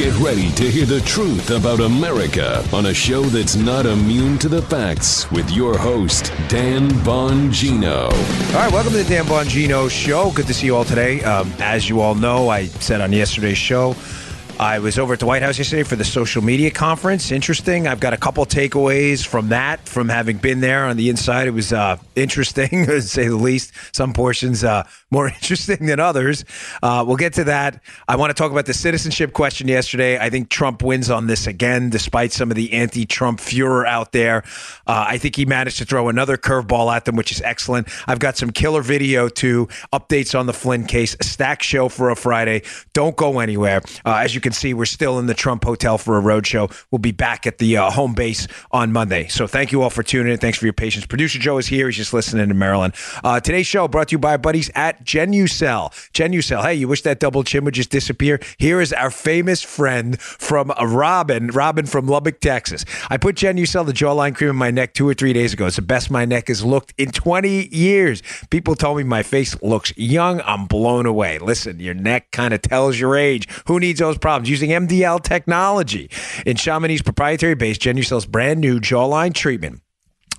Get ready to hear the truth about America on a show that's not immune to the facts with your host, Dan Bongino. All right, welcome to the Dan Bongino Show. Good to see you all today. Um, as you all know, I said on yesterday's show, I was over at the White House yesterday for the social media conference. Interesting. I've got a couple takeaways from that, from having been there on the inside. It was uh, interesting, to say the least. Some portions uh, more interesting than others. Uh, we'll get to that. I want to talk about the citizenship question yesterday. I think Trump wins on this again, despite some of the anti Trump furor out there. Uh, I think he managed to throw another curveball at them, which is excellent. I've got some killer video to updates on the Flynn case, stack show for a Friday. Don't go anywhere. Uh, as you can can see, we're still in the Trump Hotel for a roadshow. We'll be back at the uh, home base on Monday. So thank you all for tuning in. Thanks for your patience. Producer Joe is here. He's just listening in Maryland. Uh, today's show brought to you by our buddies at Genucel. Genucel. Hey, you wish that double chin would just disappear? Here is our famous friend from Robin, Robin from Lubbock, Texas. I put Genucel, the jawline cream, in my neck two or three days ago. It's the best my neck has looked in 20 years. People told me my face looks young. I'm blown away. Listen, your neck kind of tells your age. Who needs those problems? Using MDL technology. In Chamonix's proprietary base, Genucel's brand new jawline treatment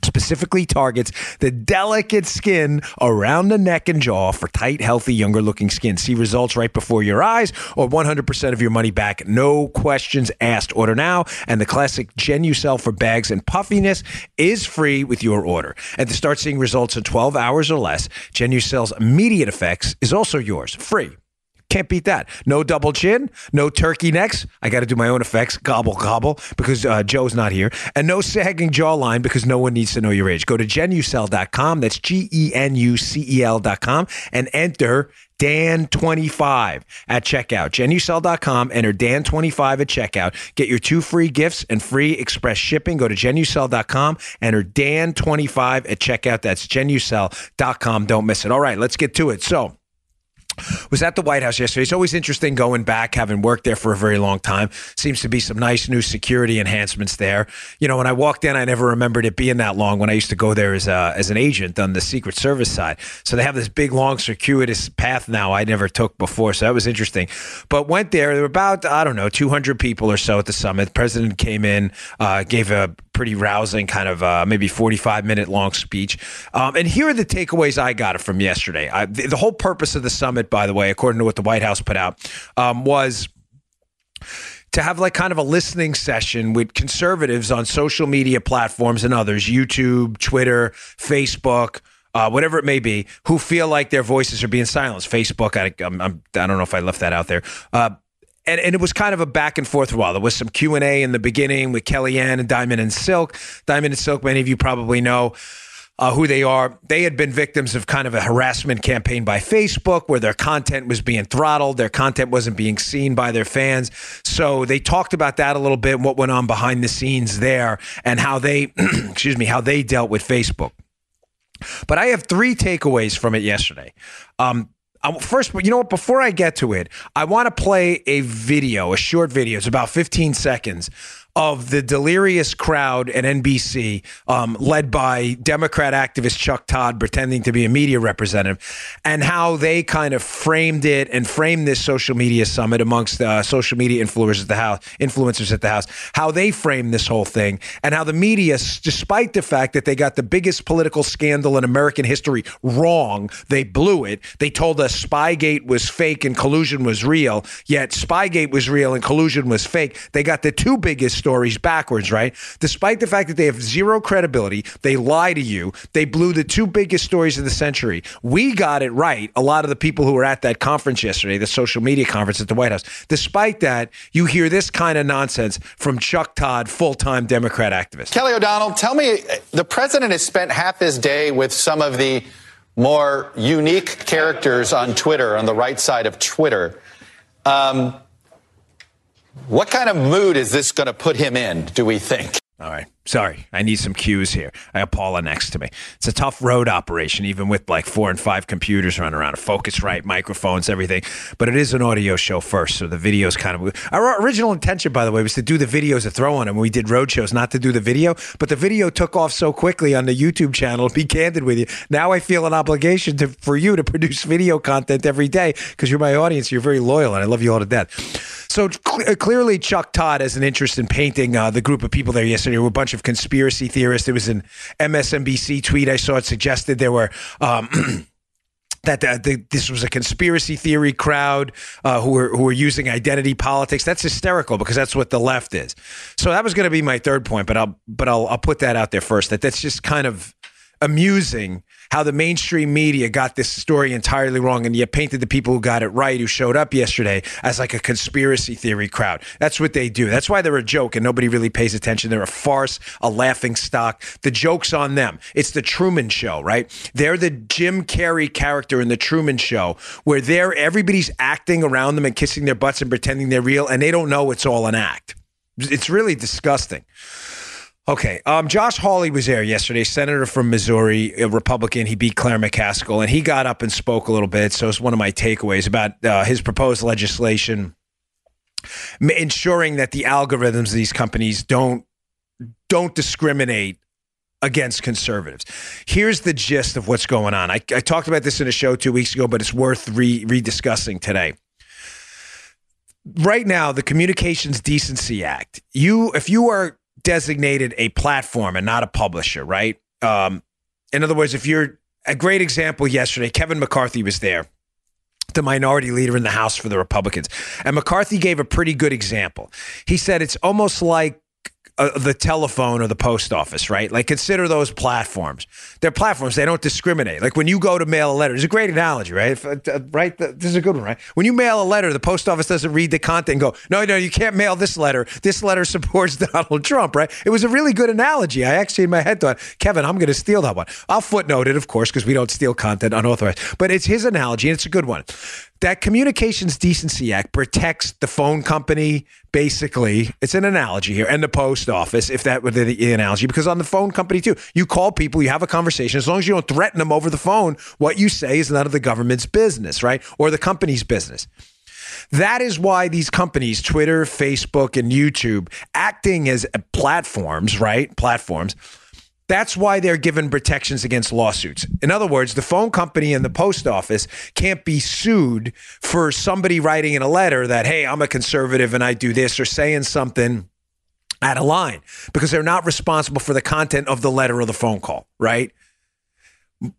specifically targets the delicate skin around the neck and jaw for tight, healthy, younger looking skin. See results right before your eyes or 100% of your money back. No questions asked. Order now. And the classic Genucel for bags and puffiness is free with your order. And to start seeing results in 12 hours or less, Genucel's immediate effects is also yours, free. Can't beat that. No double chin, no turkey necks. I got to do my own effects, gobble, gobble, because uh, Joe's not here. And no sagging jawline because no one needs to know your age. Go to genucel.com. That's G E N U C E L.com and enter Dan25 at checkout. Genucel.com. Enter Dan25 at checkout. Get your two free gifts and free express shipping. Go to Genucel.com. Enter Dan25 at checkout. That's Genucel.com. Don't miss it. All right, let's get to it. So, was at the White House yesterday. It's always interesting going back, having worked there for a very long time. Seems to be some nice new security enhancements there. You know, when I walked in, I never remembered it being that long when I used to go there as a, as an agent on the Secret Service side. So they have this big, long, circuitous path now I never took before. So that was interesting. But went there. There were about, I don't know, 200 people or so at the summit. The president came in, uh, gave a pretty rousing kind of uh, maybe 45 minute long speech. Um, and here are the takeaways I got from yesterday. I, the, the, whole purpose of the summit, by the way, according to what the White House put out, um, was to have like kind of a listening session with conservatives on social media platforms and others, YouTube, Twitter, Facebook. Uh, whatever it may be, who feel like their voices are being silenced. Facebook, I, I'm, I'm, I do not know if I left that out there. Uh, and, and it was kind of a back and forth while. There was some q&a in the beginning with kellyanne and diamond and silk. Diamond and silk many of you probably know uh, who they are. They had been victims of kind of a harassment campaign by facebook where their content was being throttled. Their content wasn't being seen by their fans. So they talked about that a little bit and what went on behind the scenes there and how they excuse me how they dealt with facebook. But I have three takeaways from it yesterday. Um, um, first, you know what? Before I get to it, I want to play a video, a short video. It's about 15 seconds of the delirious crowd at NBC, um, led by Democrat activist Chuck Todd, pretending to be a media representative, and how they kind of framed it and framed this social media summit amongst uh, social media influencers at the house, influencers at the house, how they framed this whole thing, and how the media, despite the fact that they got the biggest political scandal in American history wrong, they blew it. They told us Spygate was fake and collusion was real, yet Spygate was real and collusion was fake. They got the two biggest stories backwards, right? Despite the fact that they have zero credibility, they lie to you. They blew the two biggest stories of the century. We got it right. A lot of the people who were at that conference yesterday, the social media conference at the White House. Despite that, you hear this kind of nonsense from Chuck Todd, full time Democrat activist. Kelly O'Donnell, tell me the president has spent half his day with some of the more unique characters on Twitter, on the right side of Twitter. Um, what kind of mood is this going to put him in, do we think? All right. Sorry, I need some cues here. I have Paula next to me. It's a tough road operation, even with like four and five computers running around, a right, microphones, everything. But it is an audio show first, so the videos kind of. Our original intention, by the way, was to do the videos to throw on them. We did road shows, not to do the video. But the video took off so quickly on the YouTube channel. To be candid with you, now I feel an obligation to for you to produce video content every day because you're my audience. You're very loyal, and I love you all to death. So cl- clearly, Chuck Todd has an interest in painting uh, the group of people there yesterday. A bunch of conspiracy theorists. There was an MSNBC tweet I saw. It suggested there were. Um, that the, the, this was a conspiracy theory crowd uh, who were who were using identity politics. That's hysterical because that's what the left is. So that was going to be my third point, but I'll but I'll I'll put that out there first. That that's just kind of amusing how the mainstream media got this story entirely wrong and yet painted the people who got it right, who showed up yesterday, as like a conspiracy theory crowd. That's what they do. That's why they're a joke and nobody really pays attention. They're a farce, a laughing stock. The joke's on them. It's the Truman Show, right? They're the Jim Carrey character in the Truman Show where they're everybody's acting around them and kissing their butts and pretending they're real and they don't know it's all an act. It's really disgusting. Okay. Um, Josh Hawley was there yesterday, senator from Missouri, a Republican. He beat Claire McCaskill, and he got up and spoke a little bit. So it's one of my takeaways about uh, his proposed legislation ensuring that the algorithms of these companies don't don't discriminate against conservatives. Here's the gist of what's going on. I, I talked about this in a show two weeks ago, but it's worth re rediscussing today right now the communications decency act you if you are designated a platform and not a publisher, right? Um, in other words, if you're a great example yesterday, Kevin McCarthy was there, the minority leader in the House for the Republicans. And McCarthy gave a pretty good example. He said it's almost like uh, the telephone or the post office, right? Like consider those platforms. They're platforms. They don't discriminate. Like when you go to mail a letter, it's a great analogy, right? If, uh, right? This is a good one, right? When you mail a letter, the post office doesn't read the content and go, no, no, you can't mail this letter. This letter supports Donald Trump, right? It was a really good analogy. I actually in my head thought, Kevin, I'm going to steal that one. I'll footnote it, of course, because we don't steal content unauthorized. But it's his analogy, and it's a good one that Communications Decency Act protects the phone company, basically. It's an analogy here, and the post office, if that were the analogy, because on the phone company too, you call people, you have a conversation. As long as you don't threaten them over the phone, what you say is none of the government's business, right? Or the company's business. That is why these companies, Twitter, Facebook, and YouTube, acting as platforms, right? Platforms that's why they're given protections against lawsuits. In other words, the phone company and the post office can't be sued for somebody writing in a letter that, hey, I'm a conservative and I do this, or saying something out of line because they're not responsible for the content of the letter or the phone call, right?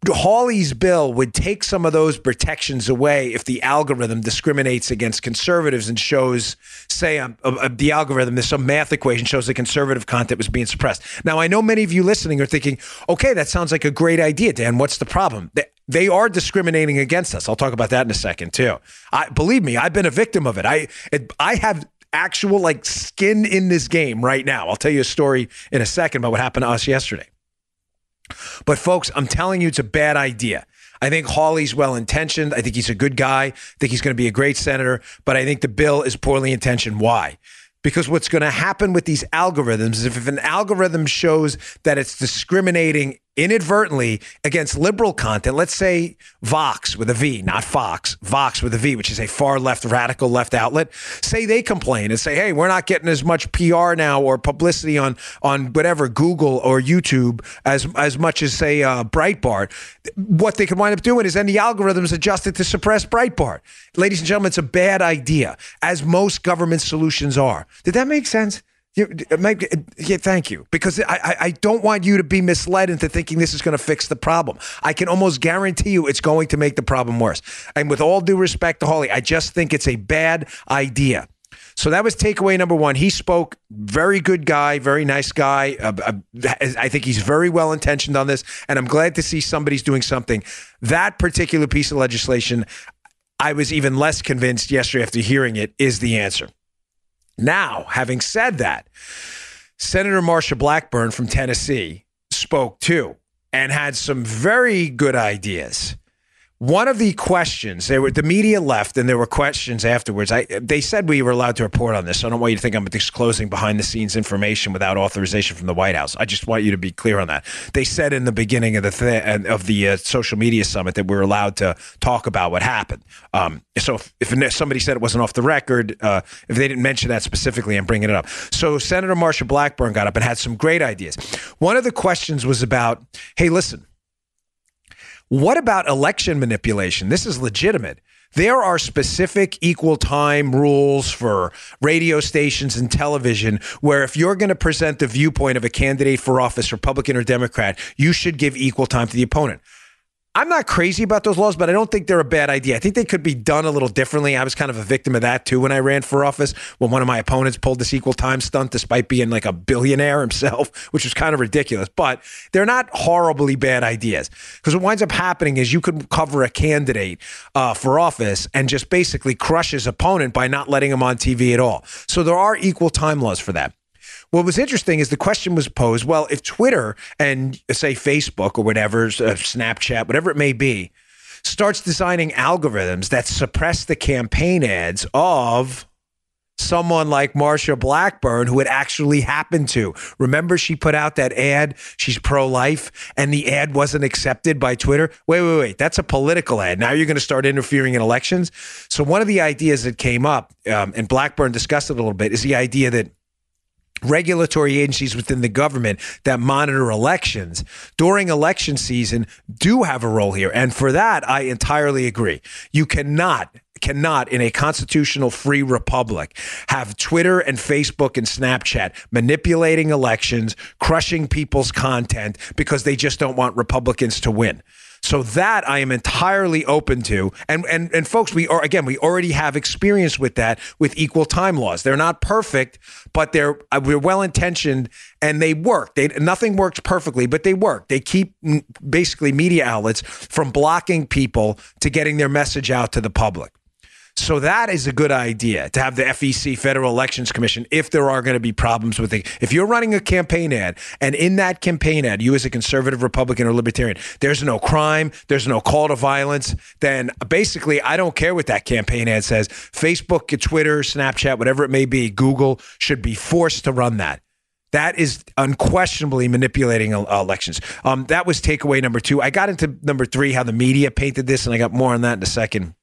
Hawley's bill would take some of those protections away if the algorithm discriminates against conservatives and shows, say, um, uh, uh, the algorithm, there's some math equation shows that conservative content was being suppressed. Now, I know many of you listening are thinking, okay, that sounds like a great idea, Dan. What's the problem? They, they are discriminating against us. I'll talk about that in a second too. I believe me, I've been a victim of it. I it, I have actual like skin in this game right now. I'll tell you a story in a second about what happened to us yesterday. But folks, I'm telling you, it's a bad idea. I think Hawley's well intentioned. I think he's a good guy. I think he's going to be a great senator. But I think the bill is poorly intentioned. Why? Because what's going to happen with these algorithms is if an algorithm shows that it's discriminating inadvertently against liberal content, let's say Vox with a V, not Fox, Vox with a V, which is a far left, radical left outlet, say they complain and say, hey, we're not getting as much PR now or publicity on on whatever Google or YouTube as as much as say uh, Breitbart. What they could wind up doing is then the algorithms adjusted to suppress Breitbart. Ladies and gentlemen, it's a bad idea, as most government solutions are. Did that make sense? You, yeah, thank you. Because I, I don't want you to be misled into thinking this is going to fix the problem. I can almost guarantee you it's going to make the problem worse. And with all due respect to Hawley, I just think it's a bad idea. So that was takeaway number one. He spoke, very good guy, very nice guy. Uh, uh, I think he's very well intentioned on this, and I'm glad to see somebody's doing something. That particular piece of legislation, I was even less convinced yesterday after hearing it, is the answer. Now, having said that, Senator Marsha Blackburn from Tennessee spoke too and had some very good ideas. One of the questions, were the media left, and there were questions afterwards. I they said we were allowed to report on this, so I don't want you to think I'm disclosing behind the scenes information without authorization from the White House. I just want you to be clear on that. They said in the beginning of the th- of the uh, social media summit that we are allowed to talk about what happened. Um, so if, if, somebody said it wasn't off the record, uh, if they didn't mention that specifically, I'm bringing it up. So Senator Marsha Blackburn got up and had some great ideas. One of the questions was about, hey, listen what about election manipulation? This is legitimate. There are specific equal time rules for radio stations and television where if you're going to present the viewpoint of a candidate for office, Republican or Democrat, you should give equal time to the opponent. I'm not crazy about those laws, but I don't think they're a bad idea. I think they could be done a little differently. I was kind of a victim of that too when I ran for office, when one of my opponents pulled this equal time stunt despite being like a billionaire himself, which was kind of ridiculous. But they're not horribly bad ideas because what winds up happening is you could cover a candidate uh, for office and just basically crush his opponent by not letting him on TV at all. So there are equal time laws for that. What was interesting is the question was posed well, if Twitter and say Facebook or whatever, uh, Snapchat, whatever it may be, starts designing algorithms that suppress the campaign ads of someone like Marsha Blackburn, who it actually happened to. Remember, she put out that ad, she's pro life, and the ad wasn't accepted by Twitter. Wait, wait, wait. That's a political ad. Now you're going to start interfering in elections. So, one of the ideas that came up, um, and Blackburn discussed it a little bit, is the idea that regulatory agencies within the government that monitor elections during election season do have a role here. And for that, I entirely agree. You cannot cannot in a constitutional free republic have Twitter and Facebook and Snapchat manipulating elections, crushing people's content because they just don't want Republicans to win. So that I am entirely open to. And and and folks, we are again, we already have experience with that with equal time laws. They're not perfect, but they're uh, we're well intentioned and they work. They nothing works perfectly, but they work. They keep basically media outlets from blocking people to getting their message out to the public. So that is a good idea to have the FEC, Federal Elections Commission, if there are going to be problems with it. If you're running a campaign ad and in that campaign ad, you as a conservative, Republican, or Libertarian, there's no crime, there's no call to violence, then basically I don't care what that campaign ad says. Facebook, Twitter, Snapchat, whatever it may be, Google should be forced to run that. That is unquestionably manipulating elections. Um, that was takeaway number two. I got into number three, how the media painted this, and I got more on that in a second.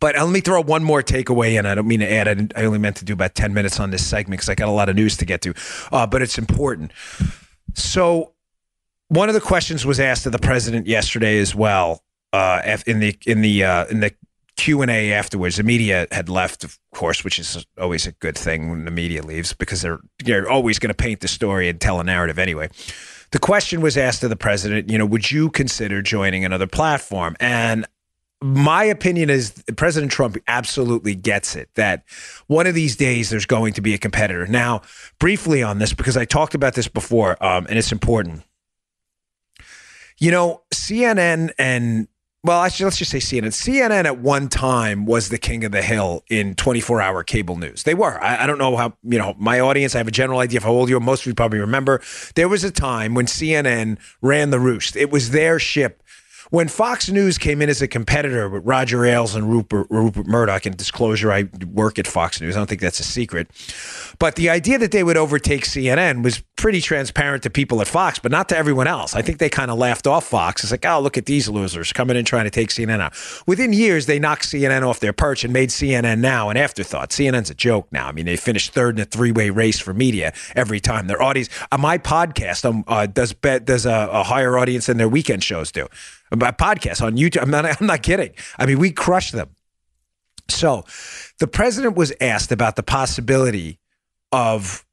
But uh, let me throw one more takeaway in. I don't mean to add. I, I only meant to do about 10 minutes on this segment because I got a lot of news to get to, uh, but it's important. So, one of the questions was asked of the president yesterday as well uh, in the in the uh, in the Q and A afterwards. The media had left, of course, which is always a good thing when the media leaves because they're they're always going to paint the story and tell a narrative anyway. The question was asked of the president, you know, would you consider joining another platform? And my opinion is President Trump absolutely gets it that one of these days there's going to be a competitor. Now, briefly on this, because I talked about this before, um, and it's important. You know, CNN and well, actually, let's just say CNN. CNN at one time was the king of the hill in 24 hour cable news. They were. I, I, don't know how, you know, my audience, I have a general idea of how old you are. Most of you probably remember. There was a time when CNN ran the roost. It was their ship when Fox News came in as a competitor with Roger Ailes and Rupert, Rupert Murdoch, and disclosure, I work at Fox News. I don't think that's a secret. But the idea that they would overtake CNN was pretty transparent to people at Fox, but not to everyone else. I think they kind of laughed off Fox. It's like, oh, look at these losers coming in trying to take CNN out. Within years, they knocked CNN off their perch and made CNN now an afterthought. CNN's a joke now. I mean, they finished third in a three way race for media every time. Their audience, uh, my podcast um, uh, does does a, a higher audience than their weekend shows do about podcasts on YouTube. I'm not, I'm not kidding. I mean, we crushed them. So the president was asked about the possibility of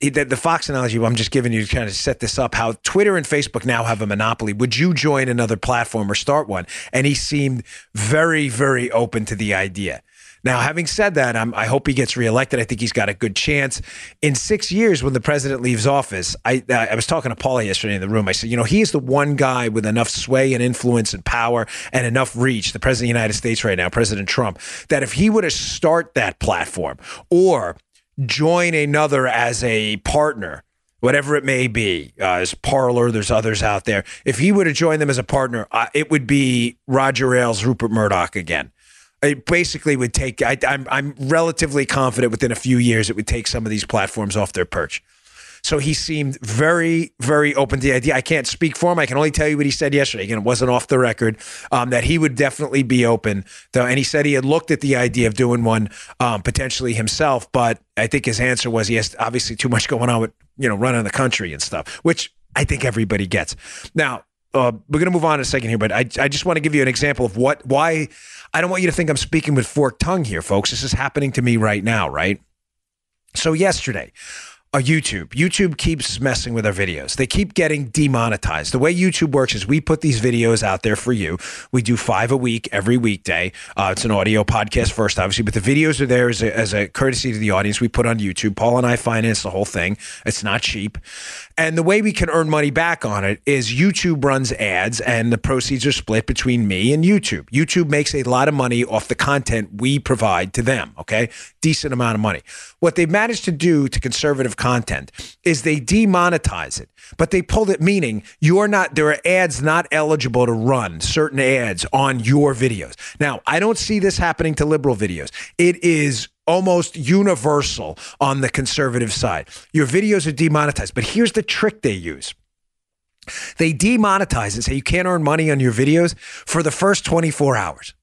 the, the Fox analogy. I'm just giving you to kind of set this up. How Twitter and Facebook now have a monopoly. Would you join another platform or start one? And he seemed very, very open to the idea. Now, having said that, I'm, i hope he gets reelected. I think he's got a good chance. In six years, when the president leaves office, I, I was talking to Paula yesterday in the room. I said, you know, he is the one guy with enough sway and influence and power and enough reach, the president of the United States right now, President Trump, that if he were to start that platform or join another as a partner, whatever it may be, uh, as Parler, there's others out there. If he were to join them as a partner, uh, it would be Roger Ailes, Rupert Murdoch again it basically would take I, I'm, I'm relatively confident within a few years it would take some of these platforms off their perch. So he seemed very very open to the idea. I can't speak for him. I can only tell you what he said yesterday. Again it wasn't off the record um, that he would definitely be open though and he said he had looked at the idea of doing one um, potentially himself but i think his answer was he has obviously too much going on with you know running the country and stuff which i think everybody gets. Now uh, we're going to move on in a second here, but I, I just want to give you an example of what why I don't want you to think I'm speaking with forked tongue here, folks. This is happening to me right now, right? So yesterday, uh, YouTube. YouTube keeps messing with our videos. They keep getting demonetized. The way YouTube works is we put these videos out there for you. We do five a week every weekday. Uh, it's an audio podcast first, obviously, but the videos are there as a, as a courtesy to the audience. We put on YouTube. Paul and I finance the whole thing. It's not cheap. And the way we can earn money back on it is YouTube runs ads and the proceeds are split between me and YouTube. YouTube makes a lot of money off the content we provide to them, okay? Decent amount of money. What they've managed to do to conservative content is they demonetize it, but they pulled it meaning you're not, there are ads not eligible to run certain ads on your videos. Now, I don't see this happening to liberal videos. It is almost universal on the conservative side. Your videos are demonetized, but here's the trick they use. They demonetize and say you can't earn money on your videos for the first 24 hours.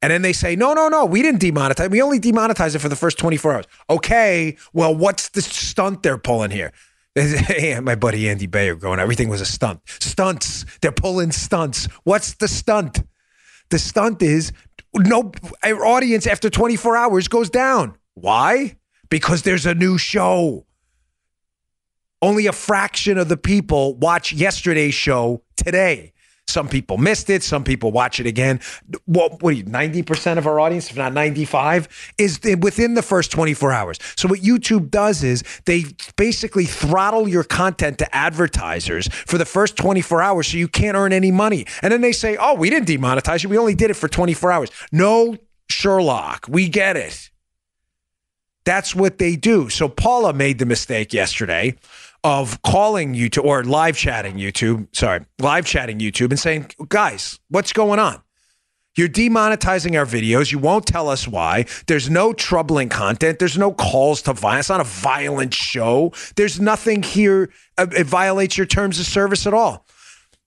And then they say, no, no, no, we didn't demonetize. We only demonetize it for the first 24 hours. Okay, well, what's the stunt they're pulling here? Hey, my buddy Andy Bayer going, everything was a stunt. Stunts. They're pulling stunts. What's the stunt? The stunt is no our audience after 24 hours goes down. Why? Because there's a new show. Only a fraction of the people watch yesterday's show today. Some people missed it. Some people watch it again. What, what you, 90% of our audience, if not 95, is within the first 24 hours. So what YouTube does is they basically throttle your content to advertisers for the first 24 hours so you can't earn any money. And then they say, oh, we didn't demonetize you. We only did it for 24 hours. No, Sherlock, we get it. That's what they do. So Paula made the mistake yesterday of calling YouTube or live chatting YouTube, sorry, live chatting YouTube and saying, guys, what's going on? You're demonetizing our videos. You won't tell us why. There's no troubling content. There's no calls to violence. It's not a violent show. There's nothing here. Uh, it violates your terms of service at all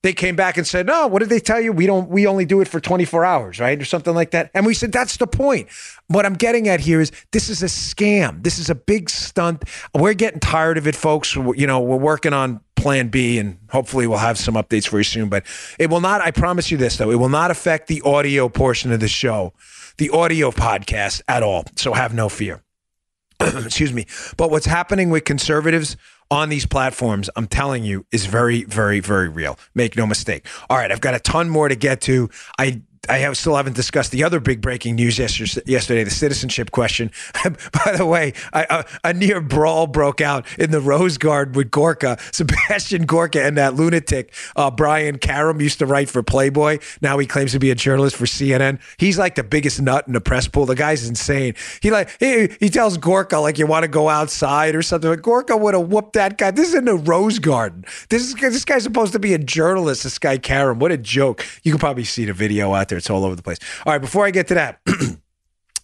they came back and said, "No, what did they tell you? We don't. We only do it for 24 hours, right, or something like that." And we said, "That's the point." What I'm getting at here is this is a scam. This is a big stunt. We're getting tired of it, folks. You know, we're working on Plan B, and hopefully we'll have some updates very soon. But it will not. I promise you this, though, it will not affect the audio portion of the show, the audio podcast at all. So have no fear. Excuse me. But what's happening with conservatives? On these platforms, I'm telling you, is very, very, very real. Make no mistake. All right, I've got a ton more to get to. I I have, still haven't discussed the other big breaking news yesterday, the citizenship question. By the way, I, a, a, near brawl broke out in the Rose Garden with Gorka. Sebastian Gorka and that lunatic, uh, Brian Karem, used to write for Playboy. Now he claims to be a journalist for CNN. He's like the biggest nut in the press pool. The guy's insane. He like he, he tells Gorka like you want to go outside or something. Like Gorka would have whooped that guy. This is in the Rose Garden. This is this guy's supposed to be a journalist. This guy Karem. What a joke. You can probably see the video out there. It's all over the place. All right, before I get to that.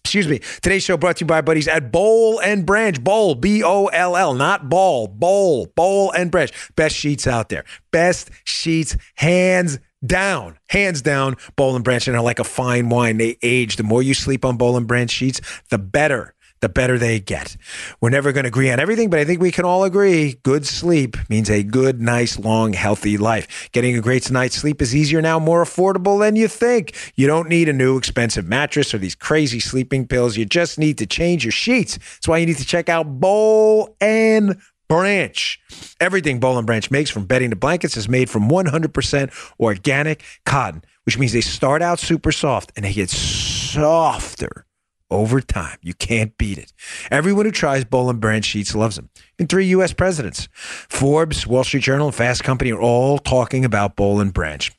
Excuse me. Today's show brought to you by buddies at Boll and Branch. Boll, B O L L, not ball. Boll, Boll and Branch. Best sheets out there. Best sheets, hands down, hands down. Boll and Branch and are like a fine wine. They age. The more you sleep on Boll and Branch sheets, the better the better they get. We're never going to agree on everything, but I think we can all agree good sleep means a good, nice, long, healthy life. Getting a great night's sleep is easier now, more affordable than you think. You don't need a new expensive mattress or these crazy sleeping pills. You just need to change your sheets. That's why you need to check out Boll and Branch. Everything Boll and Branch makes from bedding to blankets is made from 100% organic cotton, which means they start out super soft and they get softer over time. You can't beat it. Everyone who tries Boll and Branch sheets loves them. And three U.S. presidents, Forbes, Wall Street Journal, and Fast Company are all talking about Boll and Branch.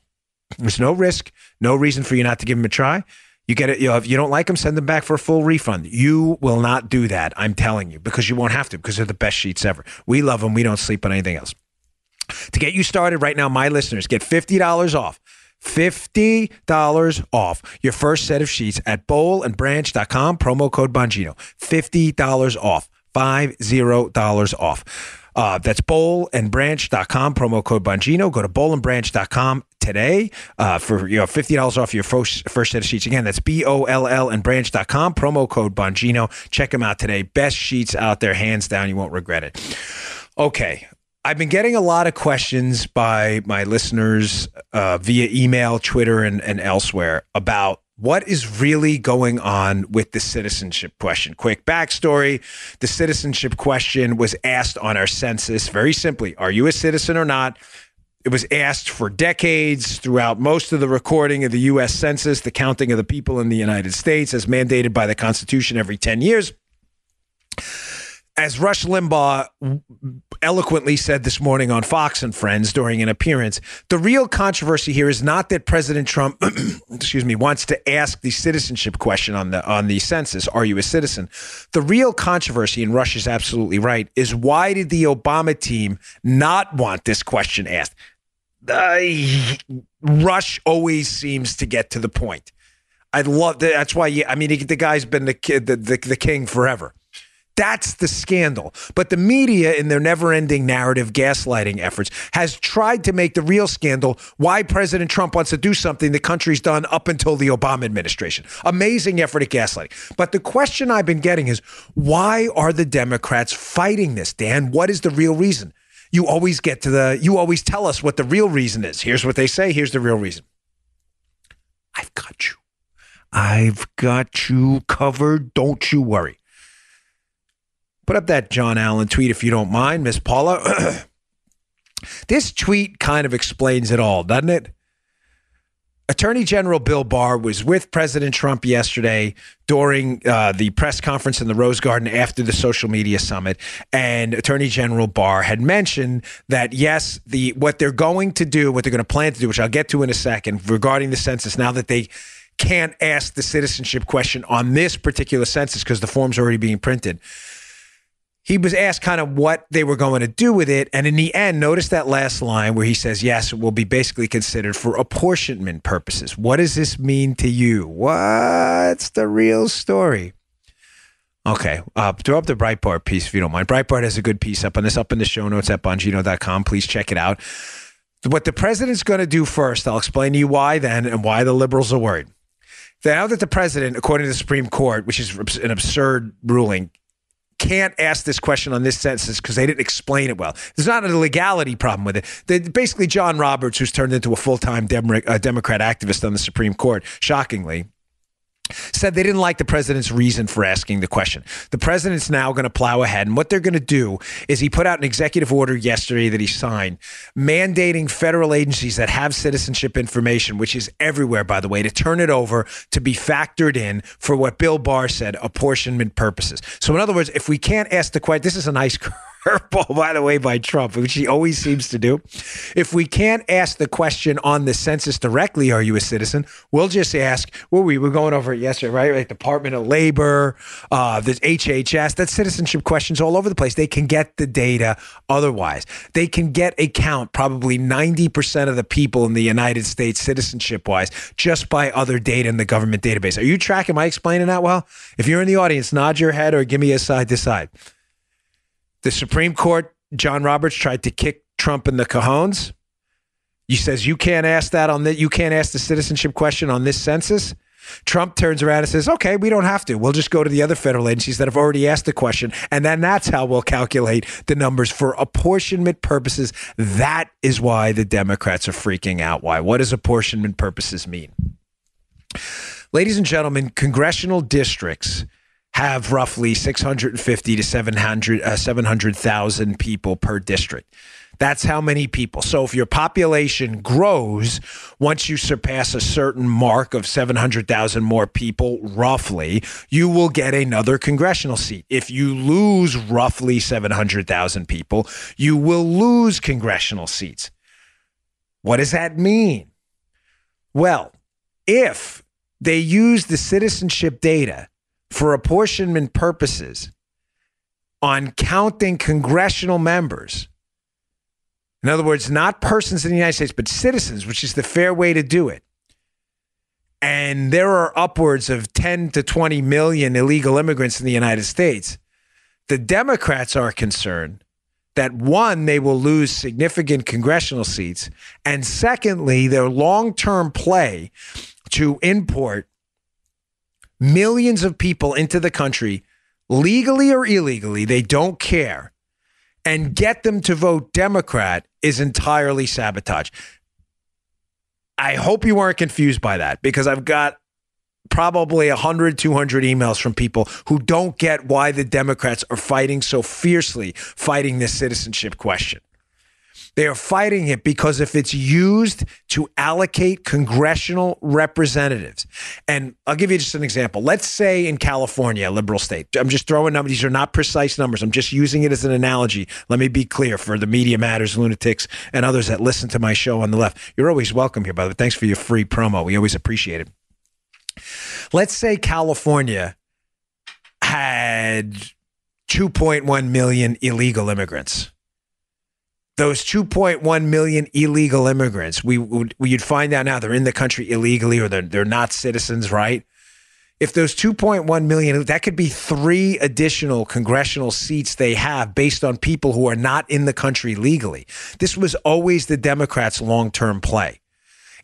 There's no risk, no reason for you not to give them a try. You get it. You know, if you don't like them, send them back for a full refund. You will not do that. I'm telling you because you won't have to because they're the best sheets ever. We love them. We don't sleep on anything else. To get you started right now, my listeners get fifty dollars off $50 off your first set of sheets at bollandbranch.com, promo code Bongino. $50 off. $50 off. Uh, that's bollandbranch.com, promo code Bongino. Go to bollandbranch.com today uh, for you know, $50 off your first, first set of sheets. Again, that's B O L L and branch.com, promo code Bongino. Check them out today. Best sheets out there, hands down. You won't regret it. Okay, I've been getting a lot of questions by my listeners uh, via email, Twitter, and, and elsewhere about what is really going on with the citizenship question. Quick backstory the citizenship question was asked on our census very simply Are you a citizen or not? It was asked for decades throughout most of the recording of the U.S. Census, the counting of the people in the United States, as mandated by the Constitution every 10 years as Rush Limbaugh eloquently said this morning on Fox and Friends during an appearance, the real controversy here is not that President Trump, excuse me, wants to ask the citizenship question on the on the census, are you a citizen? The real controversy, and Rush is absolutely right, is why did the Obama team not want this question asked? Uh, Rush always seems to get to the point. I love that. That's why. I mean, the guy's been the the, the, the king forever. That's the scandal. But the media, in their never ending narrative gaslighting efforts, has tried to make the real scandal why President Trump wants to do something the country's done up until the Obama administration. Amazing effort at gaslighting. But the question I've been getting is why are the Democrats fighting this, Dan? What is the real reason? You always get to the, you always tell us what the real reason is. Here's what they say. Here's the real reason. I've got you. I've got you covered. Don't you worry. Put up that John Allen tweet if you don't mind, Miss Paula. this tweet kind of explains it all, doesn't it? Attorney General Bill Barr was with President Trump yesterday during uh, the press conference in the Rose Garden after the social media summit, and Attorney General Barr had mentioned that yes, the what they're going to do, what they're going to plan to do, which I'll get to in a second, regarding the census, now that they can't ask the citizenship question on this particular census because the form's already being printed he was asked kind of what they were going to do with it. And in the end, notice that last line where he says, yes, it will be basically considered for apportionment purposes. What does this mean to you? What's the real story? Okay. Uh, throw up the Breitbart piece if you don't mind. Breitbart has a good piece up on this, up in the show notes at bongino.com. Please check it out. What the president's going to do first, I'll explain to you why then and why the liberals are worried. Now that the president, according to the Supreme Court, which is an absurd ruling, can't ask this question on this census because they didn't explain it well. There's not a legality problem with it. They, basically, John Roberts, who's turned into a full time uh, Democrat activist on the Supreme Court, shockingly, said they didn't like the president's reason for asking the question. The president's now going to plow ahead. And what they're going to do is he put out an executive order yesterday that he signed mandating federal agencies that have citizenship information, which is everywhere, by the way, to turn it over to be factored in for what Bill Barr said, apportionment purposes. So, in other words, if we can't ask the question, this is a nice curveball, by the way, by Trump, which he always seems to do. If we can't ask the question on the census directly, are you a citizen? We'll just ask, well, we were going over it yesterday, right? Like Department of Labor, uh, there's HHS, that's citizenship questions all over the place. They can get the data otherwise. They can get a count, probably 90% of the people in the United States, citizenship wise, just by other data in the government database. Are you tracking? Am I explaining that well? If you're in the audience, nod your head or give me a side to side. The Supreme Court, John Roberts tried to kick Trump in the cajones. He says you can't ask that on that. You can't ask the citizenship question on this census. Trump turns around and says, okay, we don't have to. We'll just go to the other federal agencies that have already asked the question. And then that's how we'll calculate the numbers for apportionment purposes. That is why the Democrats are freaking out. Why? What does apportionment purposes mean? Ladies and gentlemen, congressional districts have roughly 650 to 700 uh, 700,000 people per district. That's how many people. So if your population grows, once you surpass a certain mark of 700,000 more people, roughly, you will get another congressional seat. If you lose roughly 700,000 people, you will lose congressional seats. What does that mean? Well, if they use the citizenship data for apportionment purposes on counting congressional members. In other words, not persons in the United States, but citizens, which is the fair way to do it. And there are upwards of 10 to 20 million illegal immigrants in the United States. The Democrats are concerned that one, they will lose significant congressional seats. And secondly, their long term play to import millions of people into the country, legally or illegally, they don't care. and get them to vote Democrat is entirely sabotage. I hope you weren't confused by that because I've got probably 100, 200 emails from people who don't get why the Democrats are fighting so fiercely, fighting this citizenship question. They are fighting it because if it's used to allocate congressional representatives, and I'll give you just an example. Let's say in California, a liberal state, I'm just throwing numbers. These are not precise numbers. I'm just using it as an analogy. Let me be clear for the Media Matters lunatics and others that listen to my show on the left. You're always welcome here, by the way. Thanks for your free promo. We always appreciate it. Let's say California had 2.1 million illegal immigrants those 2.1 million illegal immigrants, we would you'd find out now they're in the country illegally or they're, they're not citizens, right? If those 2.1 million, that could be three additional congressional seats they have based on people who are not in the country legally. This was always the Democrats' long term play.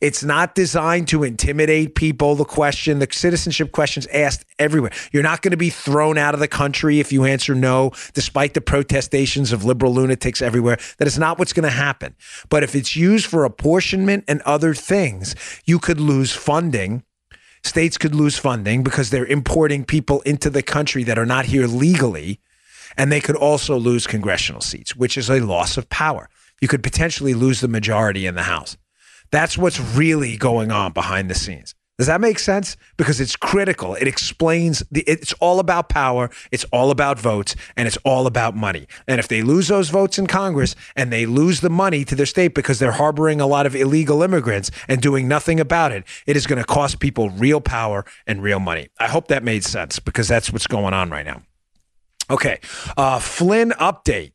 It's not designed to intimidate people. The question, the citizenship questions asked everywhere. You're not going to be thrown out of the country if you answer no, despite the protestations of liberal lunatics everywhere. That is not what's going to happen. But if it's used for apportionment and other things, you could lose funding. States could lose funding because they're importing people into the country that are not here legally. And they could also lose congressional seats, which is a loss of power. You could potentially lose the majority in the House. That's what's really going on behind the scenes. Does that make sense? Because it's critical. It explains the, it's all about power, it's all about votes, and it's all about money. And if they lose those votes in Congress and they lose the money to their state because they're harboring a lot of illegal immigrants and doing nothing about it, it is going to cost people real power and real money. I hope that made sense because that's what's going on right now. Okay. Uh, Flynn update.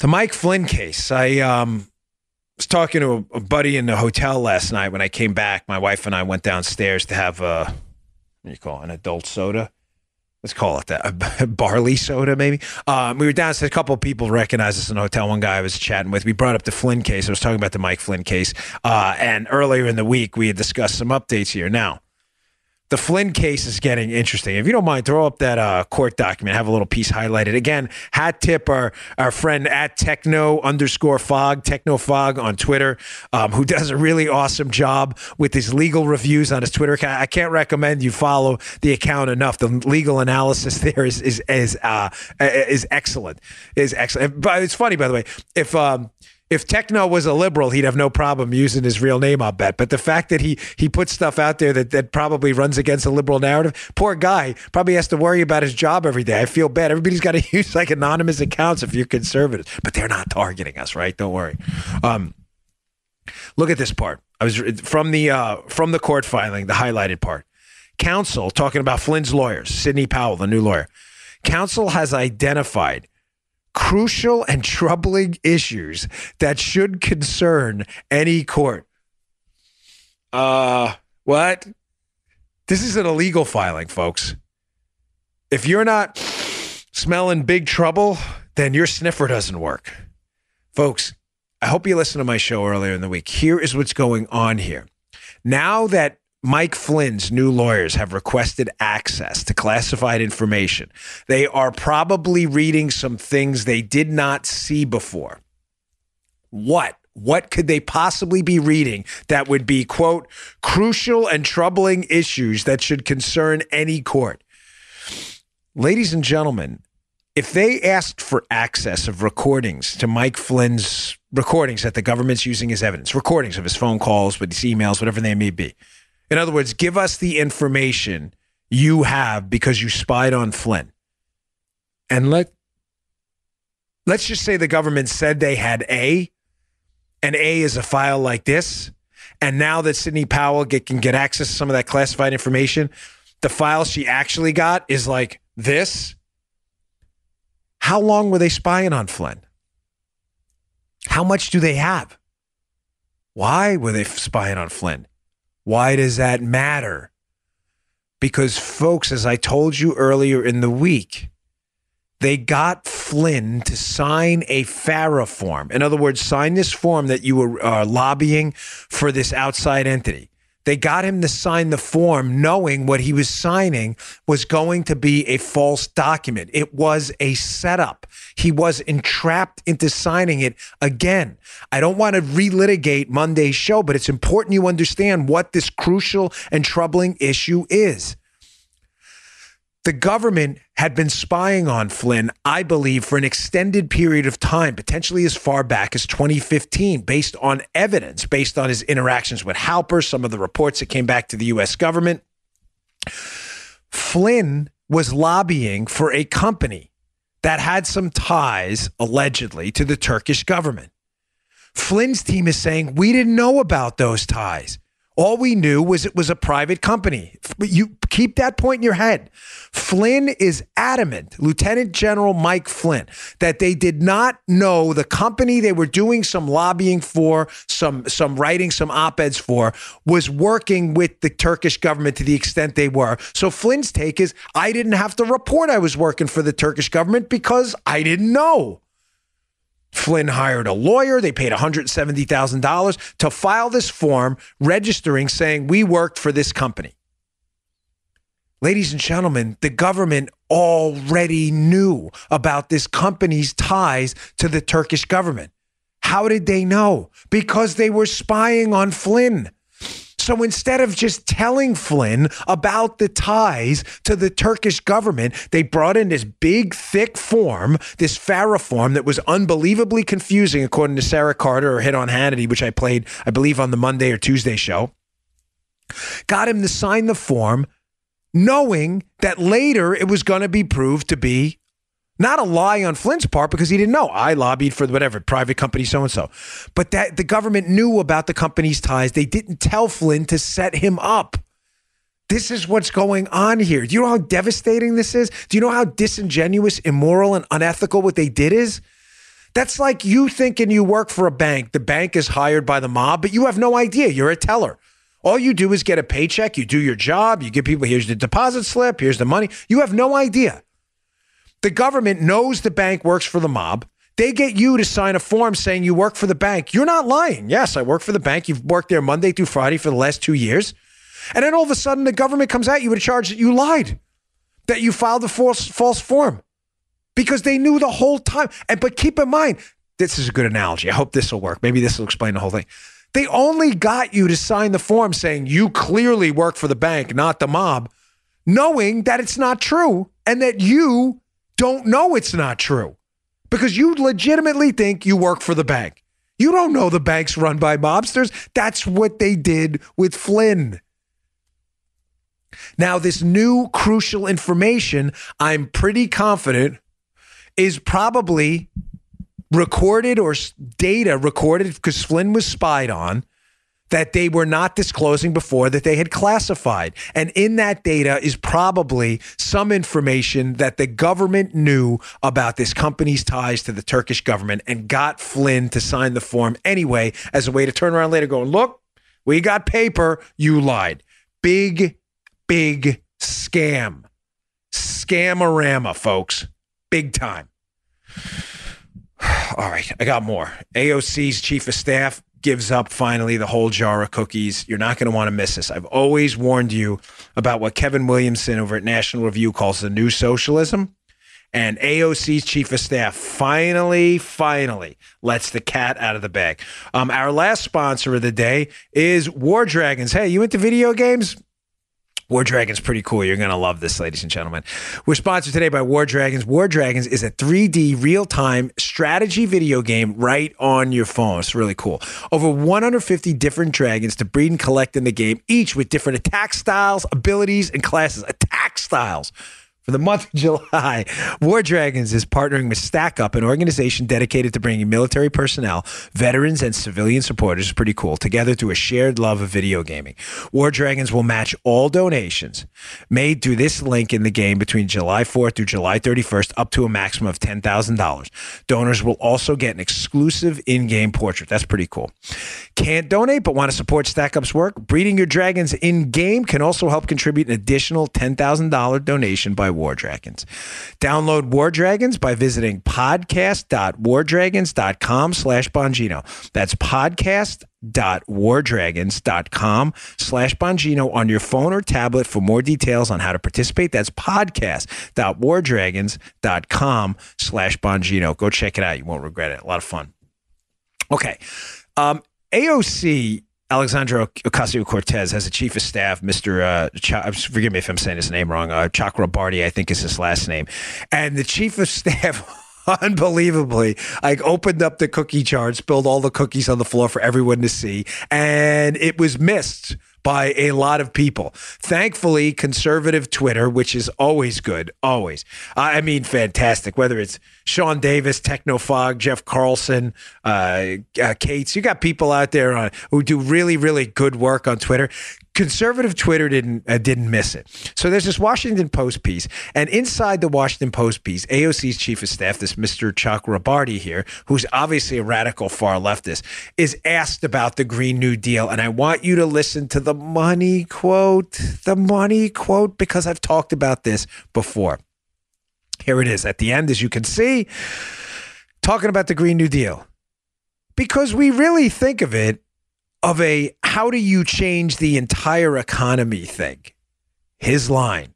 The Mike Flynn case. I um was talking to a, a, buddy in the hotel last night when I came back. My wife and I went downstairs to have a what do you call it, an adult soda. Let's call it that a barley soda, maybe. Um, we were downstairs. A couple of people recognized us in the hotel. One guy I was chatting with. We brought up the Flynn case. I was talking about the Mike Flynn case. Uh, and earlier in the week, we had discussed some updates here. Now, the Flynn case is getting interesting. If you don't mind, throw up that uh, court document. Have a little piece highlighted. Again, hat tip our our friend at techno underscore fog techno fog on Twitter, um, who does a really awesome job with his legal reviews on his Twitter account. I can't recommend you follow the account enough. The legal analysis there is is is uh, is excellent. Is excellent. But it's funny, by the way. If um, if Techno was a liberal, he'd have no problem using his real name, I'll bet. But the fact that he he puts stuff out there that, that probably runs against a liberal narrative, poor guy probably has to worry about his job every day. I feel bad. Everybody's got to use like anonymous accounts if you're conservative, but they're not targeting us, right? Don't worry. Um, look at this part. I was from the uh, from the court filing, the highlighted part. Counsel talking about Flynn's lawyers, Sidney Powell, the new lawyer. Counsel has identified crucial and troubling issues that should concern any court. Uh, what? This is an illegal filing, folks. If you're not smelling big trouble, then your sniffer doesn't work. Folks, I hope you listened to my show earlier in the week. Here is what's going on here. Now that Mike Flynn's new lawyers have requested access to classified information. They are probably reading some things they did not see before. What? What could they possibly be reading that would be, quote, crucial and troubling issues that should concern any court? Ladies and gentlemen, if they asked for access of recordings to Mike Flynn's recordings that the government's using as evidence, recordings of his phone calls, with his emails, whatever they may be, in other words, give us the information you have because you spied on Flynn. And let let's just say the government said they had A, and A is a file like this. And now that Sidney Powell get, can get access to some of that classified information, the file she actually got is like this. How long were they spying on Flynn? How much do they have? Why were they spying on Flynn? Why does that matter? Because, folks, as I told you earlier in the week, they got Flynn to sign a FARA form. In other words, sign this form that you were uh, lobbying for this outside entity. They got him to sign the form knowing what he was signing was going to be a false document. It was a setup. He was entrapped into signing it again. I don't want to relitigate Monday's show, but it's important you understand what this crucial and troubling issue is. The government had been spying on Flynn, I believe, for an extended period of time, potentially as far back as 2015, based on evidence, based on his interactions with Halper, some of the reports that came back to the U.S. government. Flynn was lobbying for a company that had some ties, allegedly, to the Turkish government. Flynn's team is saying, we didn't know about those ties. All we knew was it was a private company. But you keep that point in your head. Flynn is adamant, Lieutenant General Mike Flynn, that they did not know the company they were doing some lobbying for, some some writing some op-eds for, was working with the Turkish government to the extent they were. So Flynn's take is I didn't have to report I was working for the Turkish government because I didn't know. Flynn hired a lawyer. They paid $170,000 to file this form registering saying we worked for this company. Ladies and gentlemen, the government already knew about this company's ties to the Turkish government. How did they know? Because they were spying on Flynn. So instead of just telling Flynn about the ties to the Turkish government, they brought in this big, thick form, this FARA form that was unbelievably confusing, according to Sara Carter or Hit on Hannity, which I played, I believe, on the Monday or Tuesday show. Got him to sign the form, knowing that later it was going to be proved to be not a lie on Flynn's part because he didn't know. I lobbied for whatever private company, so and so. But that the government knew about the company's ties. They didn't tell Flynn to set him up. This is what's going on here. Do you know how devastating this is? Do you know how disingenuous, immoral, and unethical what they did is? That's like you thinking you work for a bank. The bank is hired by the mob, but you have no idea. You're a teller. All you do is get a paycheck. You do your job. You give people, here's the deposit slip, here's the money. You have no idea. The government knows the bank works for the mob. They get you to sign a form saying you work for the bank. You're not lying. Yes, I work for the bank. You've worked there Monday through Friday for the last two years. And then all of a sudden, the government comes at you with a charge that you lied, that you filed a false, false form because they knew the whole time. And but keep in mind, this is a good analogy. I hope this will work. Maybe this will explain the whole thing. They only got you to sign the form saying you clearly work for the bank, not the mob, knowing that it's not true and that you don't know it's not true because you legitimately think you work for the bank. You don't know the bank's run by mobsters. That's what they did with Flynn. Now, this new crucial information, I'm pretty confident, is probably recorded or data recorded because Flynn was spied on that they were not disclosing before that they had classified. And in that data is probably some information that the government knew about this company's ties to the Turkish government and got Flynn to sign the form anyway as a way to turn around later going, look, we got paper, you lied. Big, big scam. Scamorama, folks. Big time. All right, I got more. AOC's chief of staff gives up finally the whole jar of cookies. You're not going to want to miss this. I've always warned you about what Kevin Williamson over at National Review calls the new socialism. And AOC's chief of staff finally, finally lets the cat out of the bag. Um, our last sponsor of the day is War Dragons. Hey, you into video games? War Dragons pretty cool. You're going to love this, ladies and gentlemen. We're sponsored today by War Dragons. War Dragons is a 3D real time strategy video game right on your phone. It's really cool. Over 150 different dragons to breed and collect in the game, each with different attack styles, abilities, and classes. Attack styles for the month of July, War Dragons is partnering with Stack Up, an organization dedicated to bringing military personnel, veterans, and civilian supporters, pretty cool, together through a shared love of video gaming. War Dragons will match all donations made through this link in the game between July 4th through July 31st, up to a maximum of $10,000. Donors will also get an exclusive in game portrait. That's pretty cool. Can't donate, but want to support Stack Up's work? Breeding your dragons in game can also help contribute an additional $10,000 donation by War Dragons. Download War Dragons by visiting podcast.wardragons.com slash Bongino. That's podcast.wardragons.com slash Bongino on your phone or tablet for more details on how to participate. That's podcast.wardragons.com slash Bongino. Go check it out. You won't regret it. A lot of fun. Okay. Um, AOC Alexandria Ocasio Cortez has a chief of staff, Mr. Uh, Ch- forgive me if I'm saying his name wrong. Uh, Chakrabarti, I think is his last name. And the chief of staff. unbelievably like opened up the cookie jar and spilled all the cookies on the floor for everyone to see and it was missed by a lot of people. Thankfully, conservative Twitter, which is always good, always. I mean, fantastic. Whether it's Sean Davis, Technofog, Jeff Carlson, uh, uh, Cates, you got people out there on, who do really, really good work on Twitter conservative Twitter didn't uh, didn't miss it. So there's this Washington Post piece, and inside the Washington Post piece, AOC's chief of staff, this Mr. Chakrabarti here, who's obviously a radical far leftist, is asked about the Green New Deal, and I want you to listen to the money quote, the money quote, because I've talked about this before. Here it is at the end, as you can see, talking about the Green New Deal. Because we really think of it of a how do you change the entire economy thing. His line,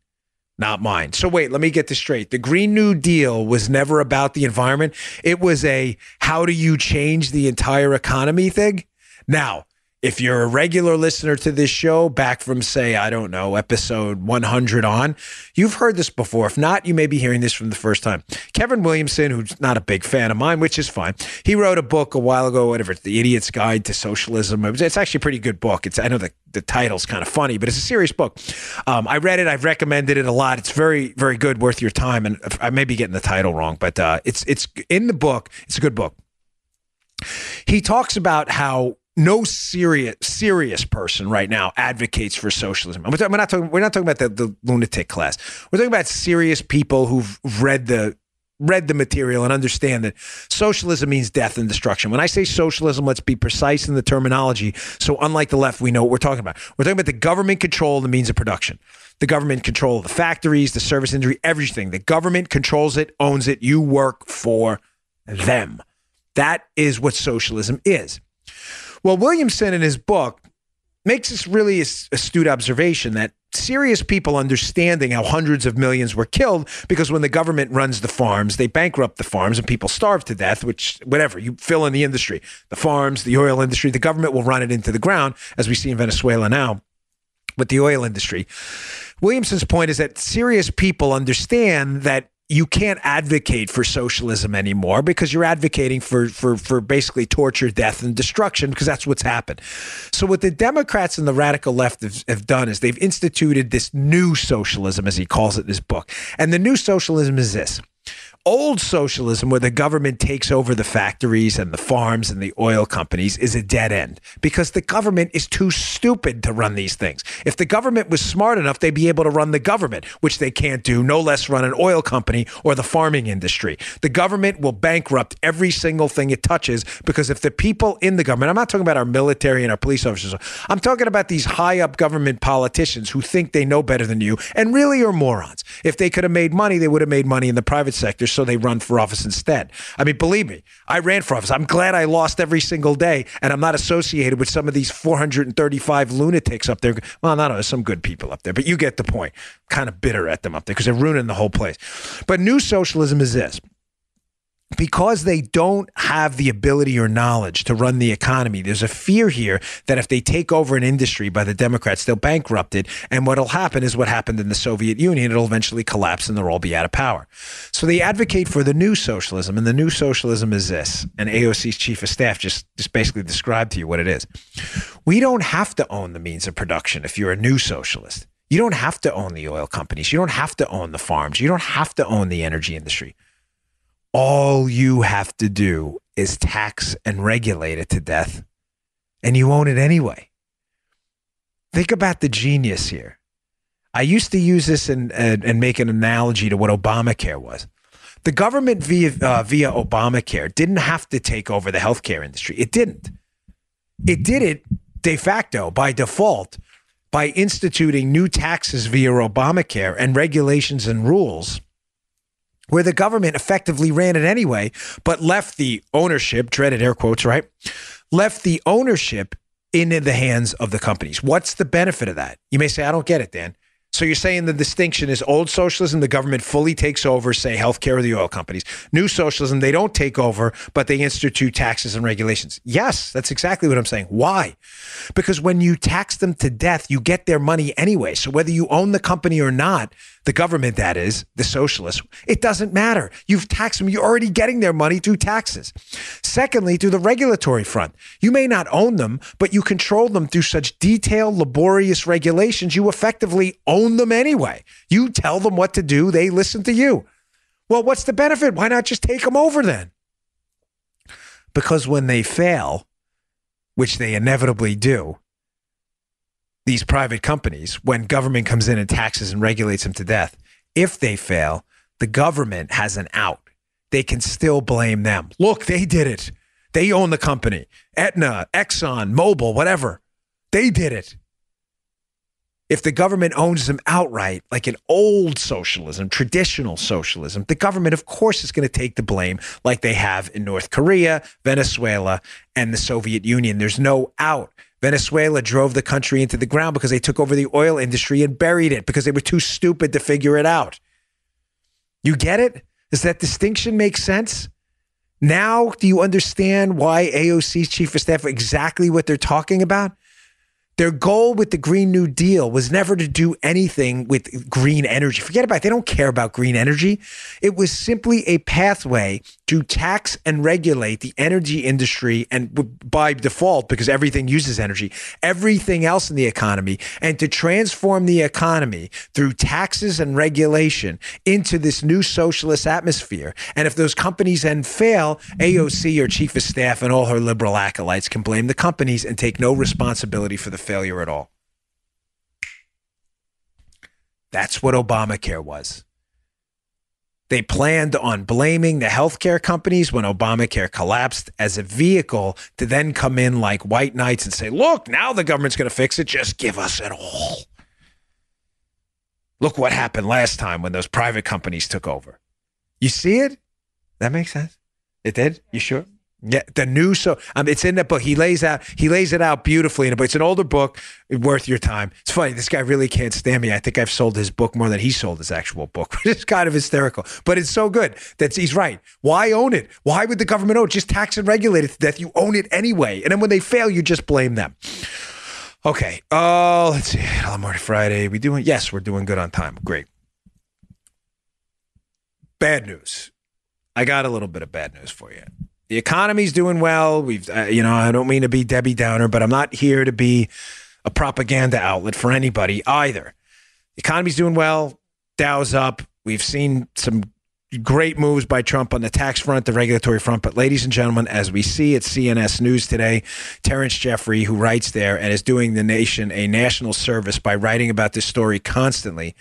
not mine. So wait, let me get this straight. The Green New Deal was never about the environment. It was a how do you change the entire economy thing. Now, if you're a regular listener to this show, back from, say, I don't know, episode 100 on, you've heard this before. If not, you may be hearing this from the first time. Kevin Williamson, who's not a big fan of mine, which is fine, he wrote a book a while ago, whatever, it's The Idiot's Guide to Socialism. It's actually a pretty good book. It's I know the, the title's kind of funny, but it's a serious book. Um, I read it. I've recommended it a lot. It's very, very good, worth your time. And I may be getting the title wrong, but uh, it's it's in the book. It's a good book. He talks about how no serious serious person right now advocates for socialism. We're, not talking. We're not talking about the, the lunatic class. We're talking about serious people who've read the read the material and understand that socialism means death and destruction. When I say socialism, let's be precise in the terminology. So, unlike the left, we know what we're talking about. We're talking about the government control of the means of production, the government control of the factories, the service industry, everything. The government controls it, owns it. You work for them. That is what socialism is. Well, Williamson in his book makes this really astute observation that serious people understanding how hundreds of millions were killed because when the government runs the farms, they bankrupt the farms and people starve to death, which, whatever, you fill in the industry, the farms, the oil industry, the government will run it into the ground, as we see in Venezuela now with the oil industry. Williamson's point is that serious people understand that you can't advocate for socialism anymore because you're advocating for for for basically torture, death, and destruction because that's what's happened. So what the Democrats and the radical left have, have, done is they've instituted this new socialism, as he calls it in his book, and the new socialism is this: old socialism, where the government takes over the factories and the farms and the oil companies, is a dead end because the government is too stupid to run these things. If the government was smart enough, they'd be able to run the government, which they can't do, no less run an oil company or the farming industry. The government will bankrupt every single thing it touches because if the people in the government, I'm not talking about our military and our police officers, I'm talking about these high up government politicians who think they know better than you and really are morons. If they could have made money, they would have made money in the private sector so they run for office instead. I mean, believe me, I ran for office. I'm glad I lost every single day and I'm not associated with some of these 435 lunatics up there. Well, not all. there's some good people up there, but you get the point. kind of bitter at them up there because they're ruining the whole place. But new socialism is this because they don't have the ability or knowledge to run the economy, there's a fear here that if they take over an industry by the Democrats, they'll bankrupt it. And what'll happen is what happened in the Soviet Union. It'll eventually collapse and they'll all be out of power. So they advocate for the new socialism. And the new socialism is this. And AOC's chief of staff just, just basically described to you what it is. We don't have to own the means of production if you're a new socialist. You don't have to own the oil companies. You don't have to own the farms. You don't have to own the energy industry all you have to do is tax and regulate it to death, and you own it anyway. Think about the genius here. I used to use this and, and, make an analogy to what Obamacare was. The government via, uh, via Obamacare didn't have to take over the healthcare industry. It didn't. It did it de facto by default by instituting new taxes via Obamacare and regulations and rules where the government effectively ran it anyway, but left the ownership, dreaded air quotes, right? Left the ownership in the hands of the companies. What's the benefit of that? You may say, I don't get it, Dan. So you're saying the distinction is old socialism, the government fully takes over, say, healthcare or the oil companies. New socialism, they don't take over, but they institute taxes and regulations. Yes, that's exactly what I'm saying. Why? Because when you tax them to death, you get their money anyway. So whether you own the company or not, the government, that is, the socialists, it doesn't matter. You've taxed them. You're already getting their money through taxes. Secondly, through the regulatory front, you may not own them, but you control them through such detailed, laborious regulations. You effectively own them anyway. You tell them what to do, they listen to you. Well, what's the benefit? Why not just take them over then? Because when they fail, which they inevitably do, these private companies, when government comes in and taxes and regulates them to death, if they fail, the government has an out. They can still blame them. Look, they did it. They own the company. Aetna, Exxon, Mobil, whatever. They did it. If the government owns them outright, like an old socialism, traditional socialism, the government, of course, is going to take the blame like they have in North Korea, Venezuela, and the Soviet Union. There's no out. Venezuela drove the country into the ground because they took over the oil industry and buried it because they were too stupid to figure it out. You get it? Does that distinction make sense? Now, do you understand why AOC's chief of staff exactly what they're talking about? Their goal with the Green New Deal was never to do anything with green energy. Forget about it. They don't care about green energy. It was simply a pathway to tax and regulate the energy industry and by default, because everything uses energy, everything else in the economy, and to transform the economy through taxes and regulation into this new socialist atmosphere. And if those companies then fail, AOC, or chief of staff, and all her liberal acolytes can blame the companies and take no responsibility for the failure at all. That's what Obamacare was. They planned on blaming the healthcare companies when Obamacare collapsed as a vehicle to then come in like white knights and say, look, now the government's going to fix it. Just give us it all. Look what happened last time when those private companies took over. You see it? That makes sense. It did? You sure? Yeah, the new so um, it's in the book. He lays out he lays it out beautifully in a book. It's an older book, worth your time. It's funny. This guy really can't stand me. I think I've sold his book more than he sold his actual book. it's kind of hysterical, but it's so good that he's right. Why own it? Why would the government own it? Just tax and regulate it to death. You own it anyway, and then when they fail, you just blame them. Okay. Oh, uh, let's see. Alamorty Friday. We doing? Yes, we're doing good on time. Great. Bad news. I got a little bit of bad news for you the economy's doing well. We've, uh, you know, I don't mean to be Debbie Downer, but I'm not here to be a propaganda outlet for anybody either. The economy's doing well. Dow's up. We've seen some great moves by Trump on the tax front, the regulatory front. But, ladies and gentlemen, as we see at CNS News today, Terence Jeffrey, who writes there and is doing the nation a national service by writing about this story constantly,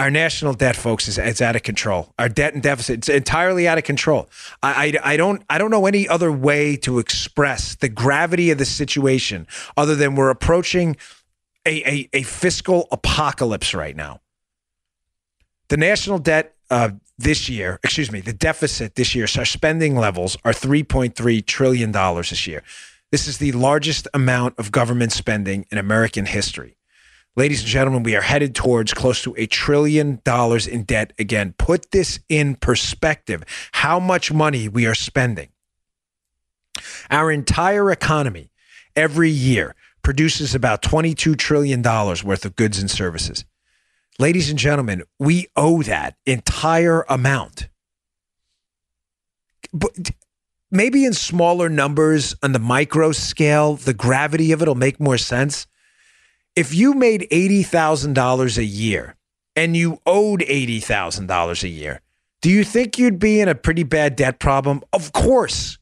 our national debt, folks, is out of control. Our debt and deficit, it's entirely out of control. I, I, I, don't I don't know any other way to express the gravity of the situation other than we're approaching a, a, a fiscal apocalypse right now. The national debt uh, this year, excuse me, the deficit this year, so our spending levels are $3.3 trillion this year. This is the largest amount of government spending in American history. Ladies and gentlemen, we are headed towards close to a trillion dollars in debt again. Put this in perspective how much money we are spending. Our entire economy every year produces about $22 trillion worth of goods and services. Ladies and gentlemen, we owe that entire amount. But maybe in smaller numbers on the micro scale, the gravity of it will make more sense if you made $80,000 a year and you owed $80,000 a year, do you think you'd be in a pretty bad debt problem? Of course.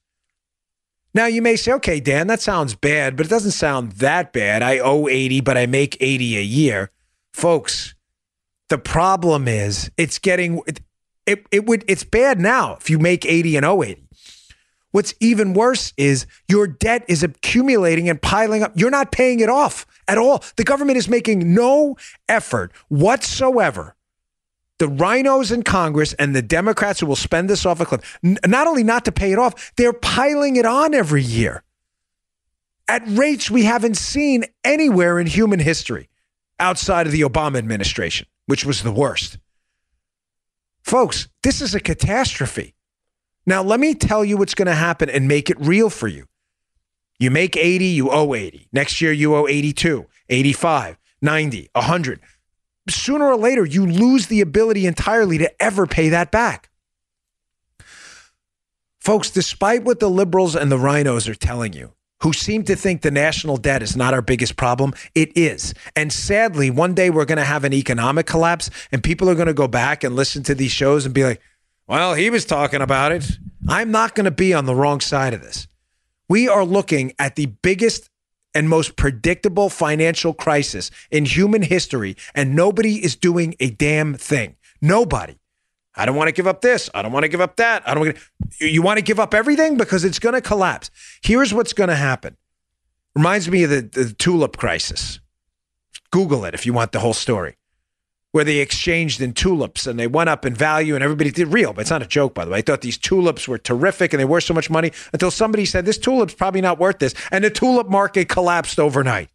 Now you may say, okay, Dan, that sounds bad, but it doesn't sound that bad. I owe 80, but I make 80 a year. Folks, the problem is it's getting it, it would it's bad now if you make 80 and owe 80. What's even worse is your debt is accumulating and piling up. You're not paying it off at all. The government is making no effort whatsoever. The RINOs in Congress and the Democrats who will spend this off a cliff, not only not to pay it off, they're piling it on every year at rates we haven't seen anywhere in human history outside of the Obama administration, which was the worst. Folks, this is a catastrophe. Now, let me tell you what's going to happen and make it real for you. You make 80, you owe 80. Next year, you owe 82, 85, 90, 100. Sooner or later, you lose the ability entirely to ever pay that back. Folks, despite what the liberals and the RINOs are telling you, who seem to think the national debt is not our biggest problem. It is. And sadly, one day we're going to have an economic collapse and people are going to go back and listen to these shows and be like, well, he was talking about it. I'm not going to be on the wrong side of this. We are looking at the biggest and most predictable financial crisis in human history, and nobody is doing a damn thing. Nobody. I don't want to give up this. I don't want to give up that. I don't want to, you want to give up everything because it's going to collapse. Here's what's going to happen. Reminds me of the, the tulip crisis. Google it if you want the whole story where they exchanged in tulips and they went up in value and everybody did real, but it's not a joke, by the way. I thought these tulips were terrific and they were so much money until somebody said, This tulip's probably not worth this. And the tulip market collapsed overnight.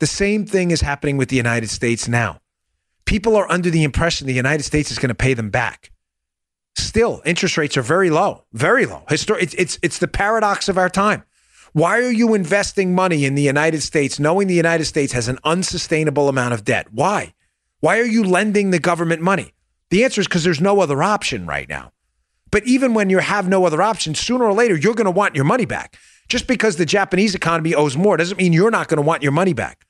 The same thing is happening with the United States now. People are under the impression the United States is going to pay them back. Still, interest rates are very low, very low. It's, it's, it's the paradox of our time. Why are you investing money in the United States knowing the United States has an unsustainable amount of debt? Why? Why are you lending the government money? The answer is because there's no other option right now. But even when you have no other option, sooner or later, you're going to want your money back. Just because the Japanese economy owes more doesn't mean you're not going to want your money back.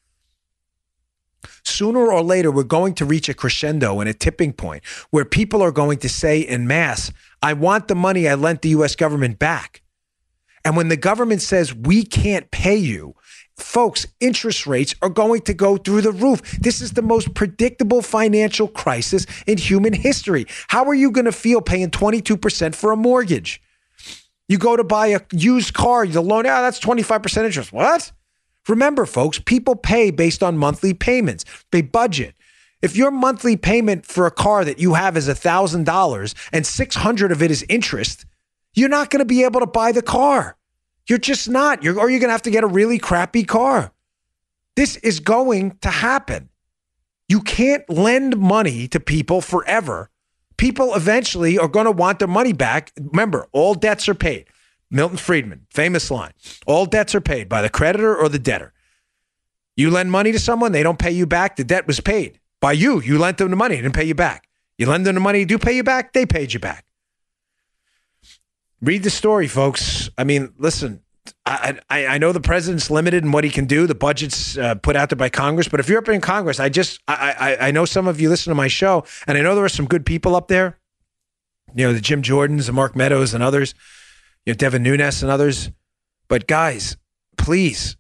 Sooner or later, we're going to reach a crescendo and a tipping point where people are going to say in mass, I want the money I lent the US government back. And when the government says we can't pay you, folks, interest rates are going to go through the roof. This is the most predictable financial crisis in human history. How are you going to feel paying 22% for a mortgage? You go to buy a used car, the loan, ah, that's 25% interest. What? Remember, folks, people pay based on monthly payments. They budget. If your monthly payment for a car that you have is $1,000 and 600 of it is interest, you're not going to be able to buy the car. You're just not. You're, or you're going to have to get a really crappy car. This is going to happen. You can't lend money to people forever. People eventually are going to want their money back. Remember, all debts are paid. Milton Friedman, famous line all debts are paid by the creditor or the debtor. You lend money to someone, they don't pay you back, the debt was paid by you. You lent them the money, didn't pay you back. You lend them the money, do pay you back, they paid you back. Read the story, folks. I mean, listen, I, I, I know the president's limited in what he can do. The budget's uh, put out there by Congress. But if you're up in Congress, I just I, I I know some of you listen to my show, and I know there are some good people up there. You know, the Jim Jordans, the Mark Meadows, and others. You know, Devin Nunes and others. But guys, please.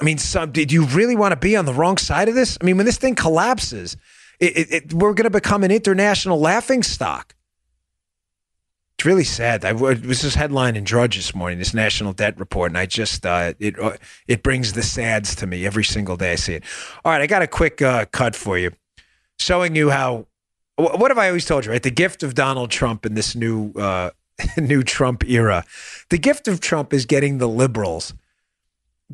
I mean, some, do you really want to be on the wrong side of this? I mean, when this thing collapses, it, it, it, we're going to become an international laughing stock. It's really sad. I was this headline in Drudge this morning, this national debt report, and I just uh, it uh, it brings the sads to me every single day I see it. All right, I got a quick uh, cut for you, showing you how. What have I always told you? Right, the gift of Donald Trump in this new uh, new Trump era, the gift of Trump is getting the liberals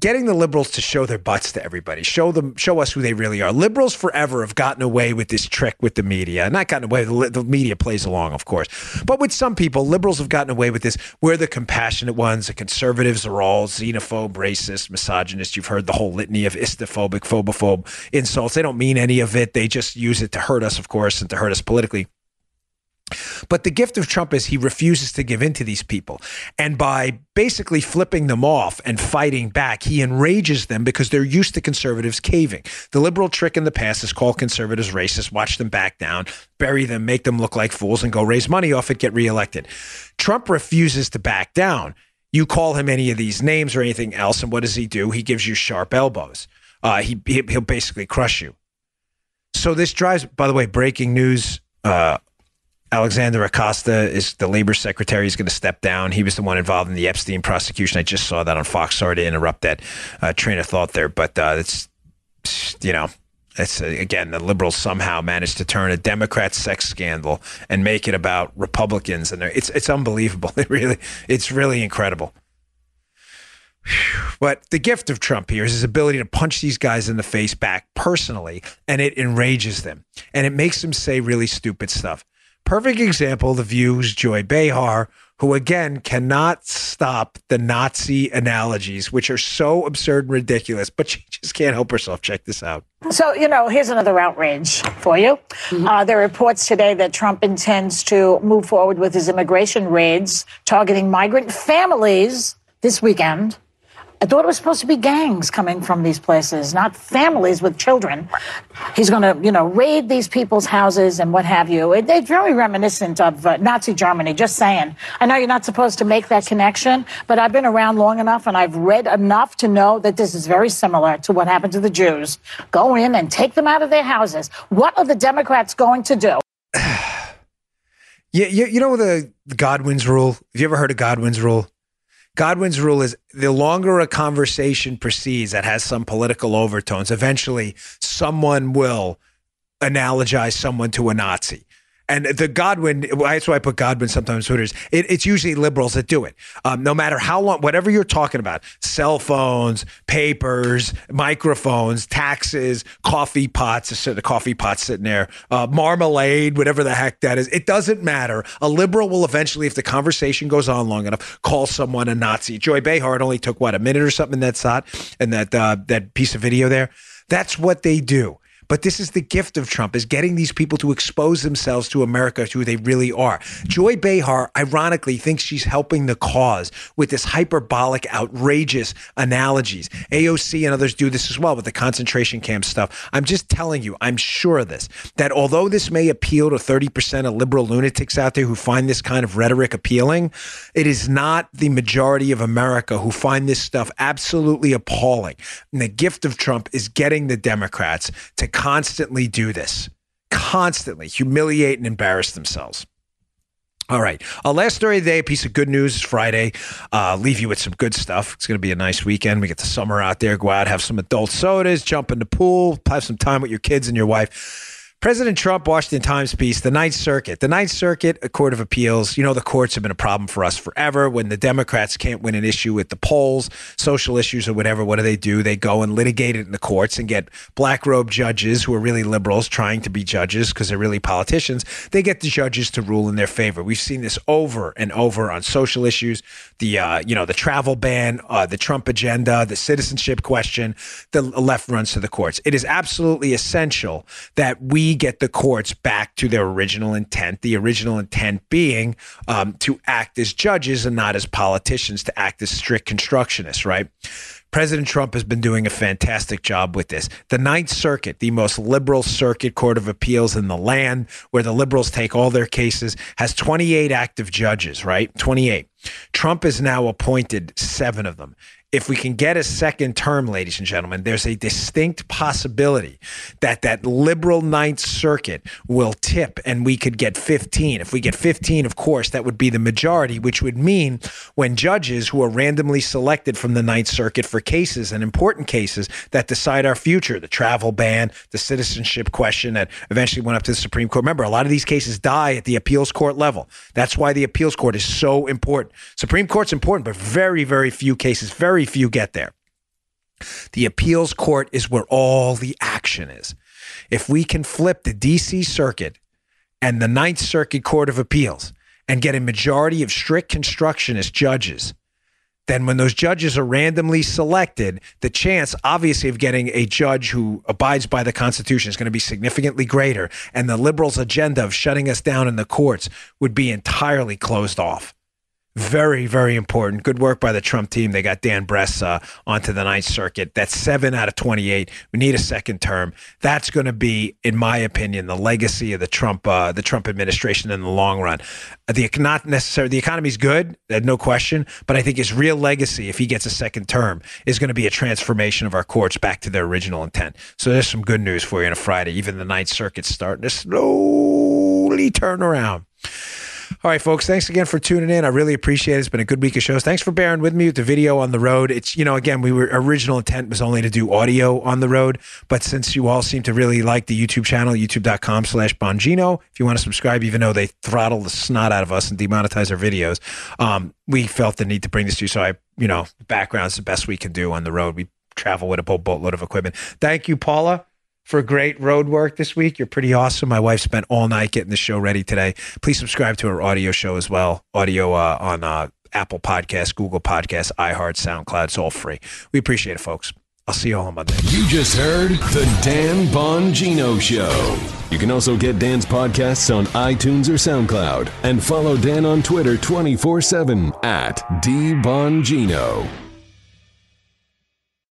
getting the liberals to show their butts to everybody, show them, show us who they really are. Liberals forever have gotten away with this trick with the media, not gotten away. The, the media plays along, of course, but with some people, liberals have gotten away with this. We're the compassionate ones. The conservatives are all xenophobe, racist, misogynist. You've heard the whole litany of istophobic, phobophobe insults. They don't mean any of it. They just use it to hurt us, of course, and to hurt us politically. But the gift of Trump is he refuses to give in to these people. And by basically flipping them off and fighting back, he enrages them because they're used to conservatives caving. The liberal trick in the past is call conservatives racist, watch them back down, bury them, make them look like fools, and go raise money off it, get reelected. Trump refuses to back down. You call him any of these names or anything else, and what does he do? He gives you sharp elbows. Uh, he, he'll basically crush you. So this drives, by the way, breaking news. Uh, Alexander Acosta is the labor secretary. He's going to step down. He was the one involved in the Epstein prosecution. I just saw that on Fox. Sorry to interrupt that uh, train of thought there, but uh, it's you know it's uh, again the liberals somehow managed to turn a Democrat sex scandal and make it about Republicans, and it's it's unbelievable. It really it's really incredible. But the gift of Trump here is his ability to punch these guys in the face back personally, and it enrages them and it makes them say really stupid stuff. Perfect example The View's Joy Behar, who again cannot stop the Nazi analogies, which are so absurd and ridiculous, but she just can't help herself. Check this out. So, you know, here's another outrage for you. Mm-hmm. Uh, there are reports today that Trump intends to move forward with his immigration raids targeting migrant families this weekend. I thought it was supposed to be gangs coming from these places, not families with children. He's going to, you know, raid these people's houses and what have you. It, it's very reminiscent of uh, Nazi Germany, just saying. I know you're not supposed to make that connection, but I've been around long enough and I've read enough to know that this is very similar to what happened to the Jews. Go in and take them out of their houses. What are the Democrats going to do? yeah, you, you know the Godwin's rule? Have you ever heard of Godwin's rule? Godwin's rule is the longer a conversation proceeds that has some political overtones, eventually someone will analogize someone to a Nazi. And the Godwin, that's why I put Godwin sometimes Twitters. It, it's usually liberals that do it. Um, no matter how long, whatever you're talking about, cell phones, papers, microphones, taxes, coffee pots, the coffee pot sitting there, uh, marmalade, whatever the heck that is. It doesn't matter. A liberal will eventually, if the conversation goes on long enough, call someone a Nazi. Joy Behar only took what a minute or something in that shot and that uh, that piece of video there. That's what they do. But this is the gift of Trump is getting these people to expose themselves to America to who they really are. Joy Behar, ironically, thinks she's helping the cause with this hyperbolic, outrageous analogies. AOC and others do this as well with the concentration camp stuff. I'm just telling you, I'm sure of this, that although this may appeal to 30% of liberal lunatics out there who find this kind of rhetoric appealing, it is not the majority of America who find this stuff absolutely appalling. And the gift of Trump is getting the Democrats to constantly do this, constantly humiliate and embarrass themselves. All right. Our last story of the day, a piece of good news Friday. Uh, leave you with some good stuff. It's going to be a nice weekend. We get the summer out there. Go out, have some adult sodas, jump in the pool, have some time with your kids and your wife. President Trump, Washington Times piece, the Ninth Circuit. The Ninth Circuit, a court of appeals. You know, the courts have been a problem for us forever. When the Democrats can't win an issue with the polls, social issues or whatever, what do they do? They go and litigate it in the courts and get black robe judges who are really liberals trying to be judges because they're really politicians. They get the judges to rule in their favor. We've seen this over and over on social issues. The, uh, you know, the travel ban, uh, the Trump agenda, the citizenship question, the left runs to the courts. It is absolutely essential that we get the courts back to their original intent, the original intent being um, to act as judges and not as politicians, to act as strict constructionists, right? President Trump has been doing a fantastic job with this. The Ninth Circuit, the most liberal circuit court of appeals in the land, where the liberals take all their cases, has 28 active judges, right? 28. Trump has now appointed seven of them if we can get a second term, ladies and gentlemen, there's a distinct possibility that that liberal Ninth Circuit will tip and we could get 15. If we get 15, of course, that would be the majority, which would mean when judges who are randomly selected from the Ninth Circuit for cases and important cases that decide our future, the travel ban, the citizenship question that eventually went up to the Supreme Court. Remember, a lot of these cases die at the appeals court level. That's why the appeals court is so important. Supreme Court's important, but very, very few cases, very very few get there. The appeals court is where all the action is. If we can flip the DC Circuit and the Ninth Circuit Court of Appeals and get a majority of strict constructionist judges, then when those judges are randomly selected, the chance, obviously, of getting a judge who abides by the Constitution is going to be significantly greater. And the liberals' agenda of shutting us down in the courts would be entirely closed off. Very, very important. Good work by the Trump team. They got Dan Bress onto the Ninth Circuit. That's seven out of 28. We need a second term. That's going to be, in my opinion, the legacy of the Trump, uh, the Trump administration in the long run. Uh, the not necessarily the economy's good, uh, no question, but I think his real legacy, if he gets a second term, is going to be a transformation of our courts back to their original intent. So there's some good news for you on a Friday. Even the Ninth Circuit's starting to slowly turn around. All right, folks. Thanks again for tuning in. I really appreciate it. It's been a good week of shows. Thanks for bearing with me with the video on the road. It's you know, again, we were original intent was only to do audio on the road, but since you all seem to really like the YouTube channel, youtube.com slash Bongino, if you want to subscribe, even though they throttle the snot out of us and demonetize our videos, um, we felt the need to bring this to you. So I, you know, background's the best we can do on the road. We travel with a boat boatload of equipment. Thank you, Paula for great road work this week. You're pretty awesome. My wife spent all night getting the show ready today. Please subscribe to our audio show as well. Audio uh, on uh, Apple Podcasts, Google Podcasts, iHeart, SoundCloud. It's all free. We appreciate it, folks. I'll see you all on Monday. You just heard the Dan Bongino Show. You can also get Dan's podcasts on iTunes or SoundCloud and follow Dan on Twitter 24 7 at DBongino.